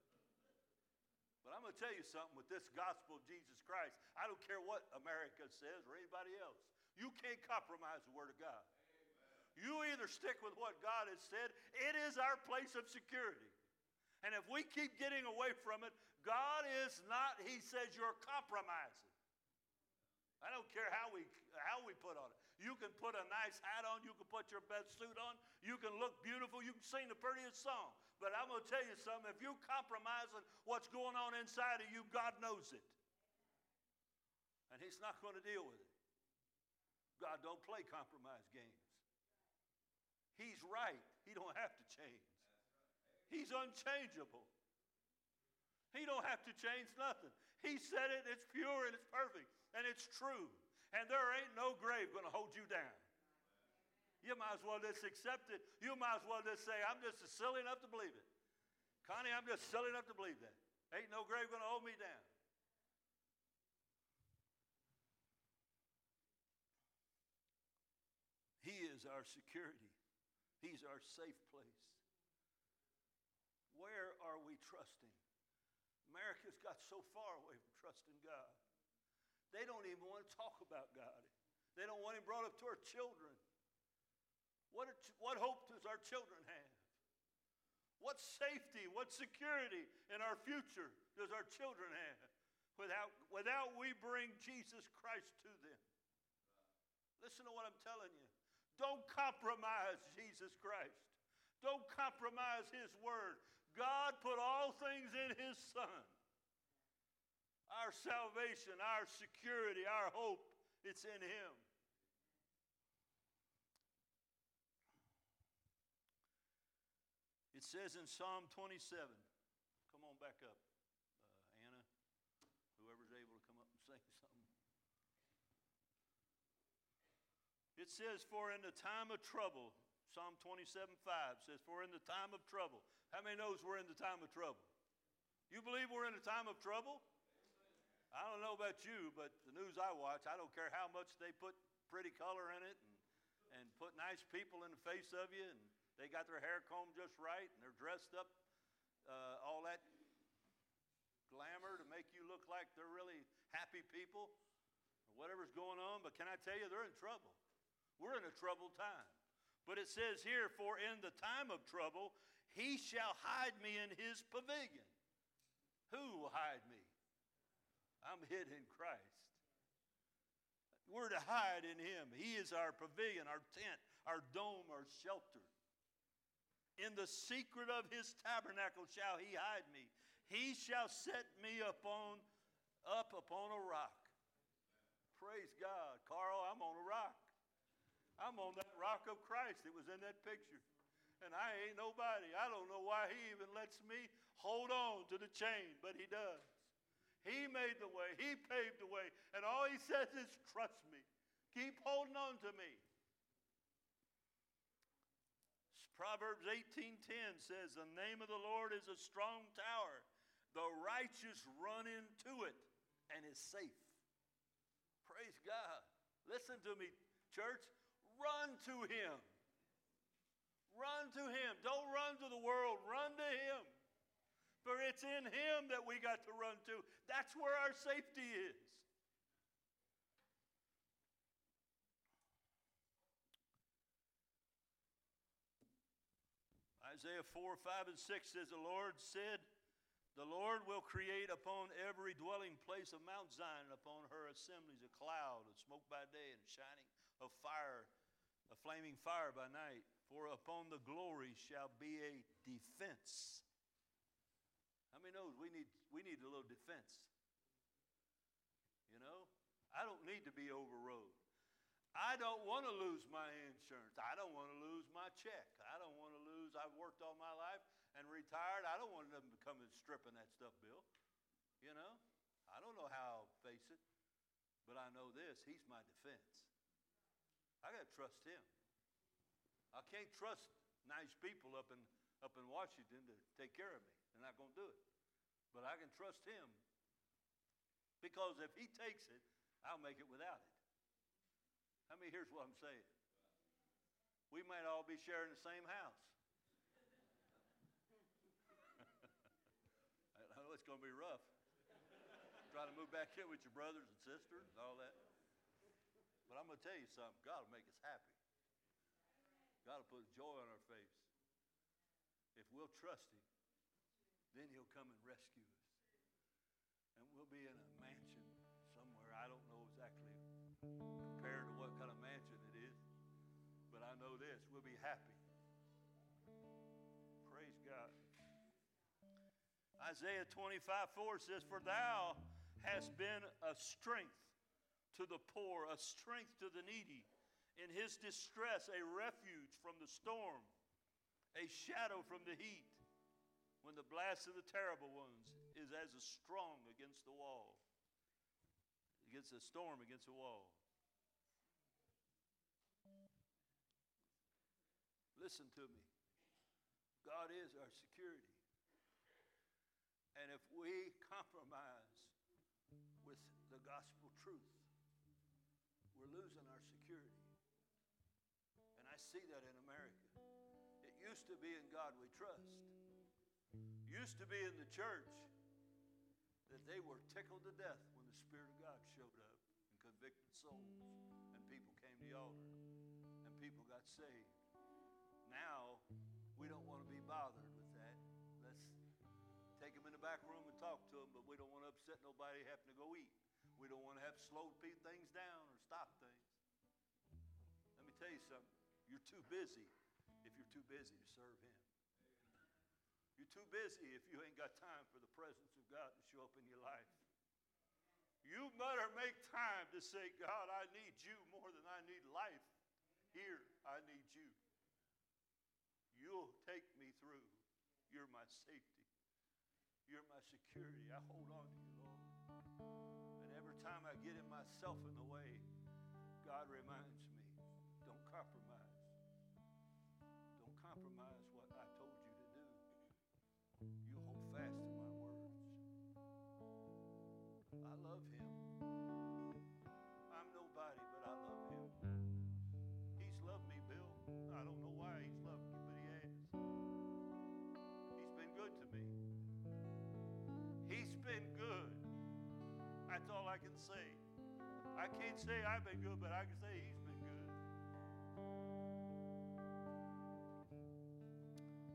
But I'm going to tell you something with this gospel of Jesus Christ. I don't care what America says or anybody else. You can't compromise the Word of God. You either stick with what God has said, it is our place of security. And if we keep getting away from it, God is not, He says you're compromising. I don't care how we, how we put on it. You can put a nice hat on, you can put your best suit on, you can look beautiful, you can sing the prettiest song. But I'm going to tell you something if you're compromising what's going on inside of you, God knows it. And He's not going to deal with it. God don't play compromise games. He's right. He don't have to change. He's unchangeable. He don't have to change nothing. He said it, it's pure and it's perfect and it's true. And there ain't no grave going to hold you down. You might as well just accept it. You might as well just say, I'm just silly enough to believe it. Connie, I'm just silly enough to believe that. Ain't no grave going to hold me down. He is our security. He's our safe place. Where are we trusting? America's got so far away from trusting God. They don't even want to talk about God. They don't want Him brought up to our children. What, are, what hope does our children have? What safety, what security in our future does our children have without, without we bring Jesus Christ to them? Listen to what I'm telling you. Don't compromise Jesus Christ. Don't compromise His Word. God put all things in His Son. Our salvation, our security, our hope, it's in Him. It says in Psalm 27, come on back up, uh, Anna, whoever's able to come up and say something. It says, For in the time of trouble, Psalm 27 5 says, For in the time of trouble. How many knows we're in the time of trouble? You believe we're in a time of trouble? I don't know about you, but the news I watch, I don't care how much they put pretty color in it and, and put nice people in the face of you, and they got their hair combed just right, and they're dressed up, uh, all that glamour to make you look like they're really happy people, or whatever's going on. But can I tell you, they're in trouble. We're in a troubled time. But it says here, For in the time of trouble, he shall hide me in his pavilion. Who will hide me? I'm hid in Christ. We're to hide in him. He is our pavilion, our tent, our dome, our shelter. In the secret of his tabernacle shall he hide me. He shall set me upon up upon a rock. Praise God. Carl, I'm on a rock. I'm on that rock of Christ that was in that picture. And I ain't nobody. I don't know why he even lets me hold on to the chain, but he does. He made the way, he paved the way, and all he says is trust me. Keep holding on to me. Proverbs 18:10 says, "The name of the Lord is a strong tower. The righteous run into it and is safe." Praise God. Listen to me, church. Run to him. Run to him. Don't run to the world. Run to him. For it's in him that we got to run to. That's where our safety is. Isaiah 4, 5, and 6 says, The Lord said, The Lord will create upon every dwelling place of Mount Zion, upon her assemblies, a cloud of smoke by day and shining of fire a flaming fire by night, for upon the glory shall be a defense. How many knows we need we need a little defense? You know? I don't need to be overrode. I don't want to lose my insurance. I don't want to lose my check. I don't want to I've worked all my life and retired. I don't want them to come and stripping that stuff, Bill. You know? I don't know how I'll face it, but I know this He's my defense. I got to trust Him. I can't trust nice people up in, up in Washington to take care of me. They're not going to do it. But I can trust Him because if He takes it, I'll make it without it. I mean, here's what I'm saying. We might all be sharing the same house. I know it's going to be rough. Trying to move back in with your brothers and sisters and all that. But I'm going to tell you something God will make us happy. God will put joy on our face. If we'll trust Him, then He'll come and rescue us. And we'll be in a mansion somewhere. I don't know exactly Isaiah 25 4 says, For thou hast been a strength to the poor, a strength to the needy. In his distress, a refuge from the storm, a shadow from the heat. When the blast of the terrible ones is as a strong against the wall, against a storm against a wall. Listen to me. God is our security. And if we compromise with the gospel truth, we're losing our security. And I see that in America. It used to be in God we trust. Used to be in the church that they were tickled to death when the Spirit of God showed up and convicted souls, and people came to the altar, and people got saved. Now, we don't want to be bothered back room and talk to them, but we don't want to upset nobody having to go eat. We don't want to have to slow things down or stop things. Let me tell you something. You're too busy if you're too busy to serve Him. You're too busy if you ain't got time for the presence of God to show up in your life. You better make time to say, God, I need you more than I need life. Here, I need you. You'll take me through. You're my safety. You're my security. I hold on to you, Lord. And every time I get in myself in the way, God reminds me don't compromise. Don't compromise what I told you to do. You hold fast to my words. I love him. I can say. I can't say I've been good, but I can say he's been good.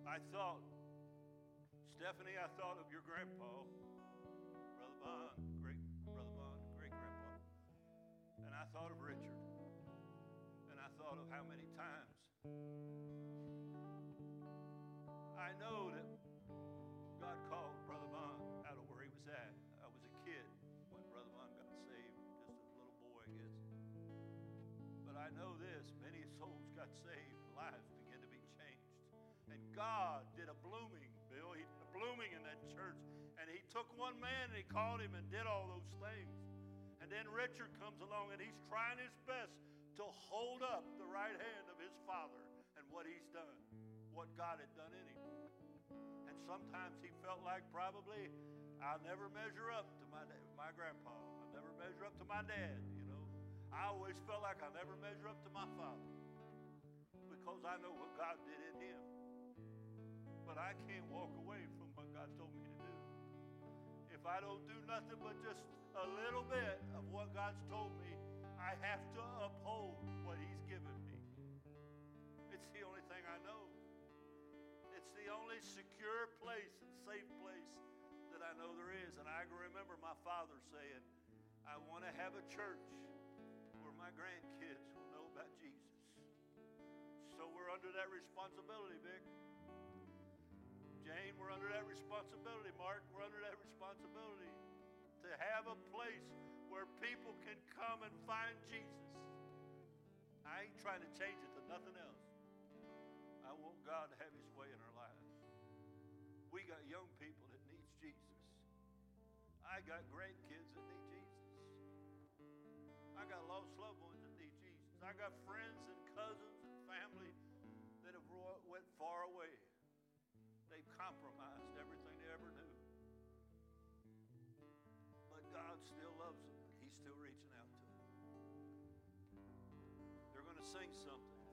I thought, Stephanie, I thought of your grandpa, Brother Bond, great Brother Bond, great grandpa. And I thought of Richard. And I thought of how many times I know I know this many souls got saved, lives began to be changed. And God did a blooming, Bill. He did a blooming in that church. And he took one man and he called him and did all those things. And then Richard comes along and he's trying his best to hold up the right hand of his father and what he's done, what God had done in him. And sometimes he felt like probably I'll never measure up to my, my grandpa. I'll never measure up to my dad, you know. I always felt like I'll never measure up to my father because I know what God did in him. But I can't walk away from what God told me to do. If I don't do nothing but just a little bit of what God's told me, I have to uphold what He's given me. It's the only thing I know. It's the only secure place and safe place that I know there is. And I can remember my father saying, I want to have a church my grandkids will know about Jesus. so we're under that responsibility, Vic. Jane, we're under that responsibility. Mark, we're under that responsibility to have a place where people can come and find Jesus. I ain't trying to change it to nothing else. I want God to have his way in our lives. We got young people that needs Jesus. I got grandkids that need got lost loved ones that need Jesus. I got friends and cousins and family that have went far away. They've compromised everything they ever knew. But God still loves them. He's still reaching out to them. They're going to sing something.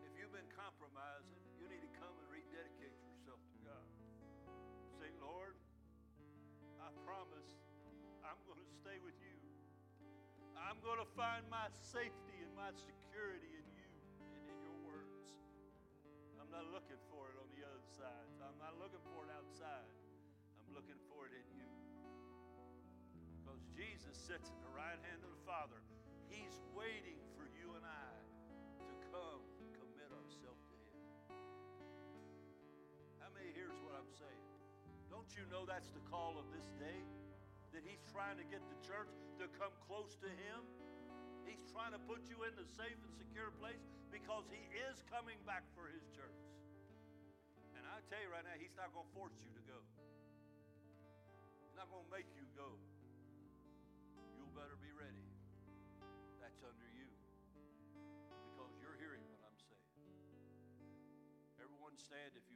If you've been compromising, you need to come and rededicate yourself to God. Say, Lord, I promise I'm going to stay with you. I'm going to find my safety and my security in you and in your words. I'm not looking for it on the other side. I'm not looking for it outside. I'm looking for it in you. Because Jesus sits at the right hand of the Father. He's waiting for you and I to come and commit ourselves to Him. How many hears what I'm saying? Don't you know that's the call of this day? That He's trying to get the church to come close to Him? He's trying to put you in the safe and secure place because He is coming back for His church. And I tell you right now, He's not going to force you to go. He's not going to make you go. You better be ready. That's under you. Because you're hearing what I'm saying. Everyone stand, if you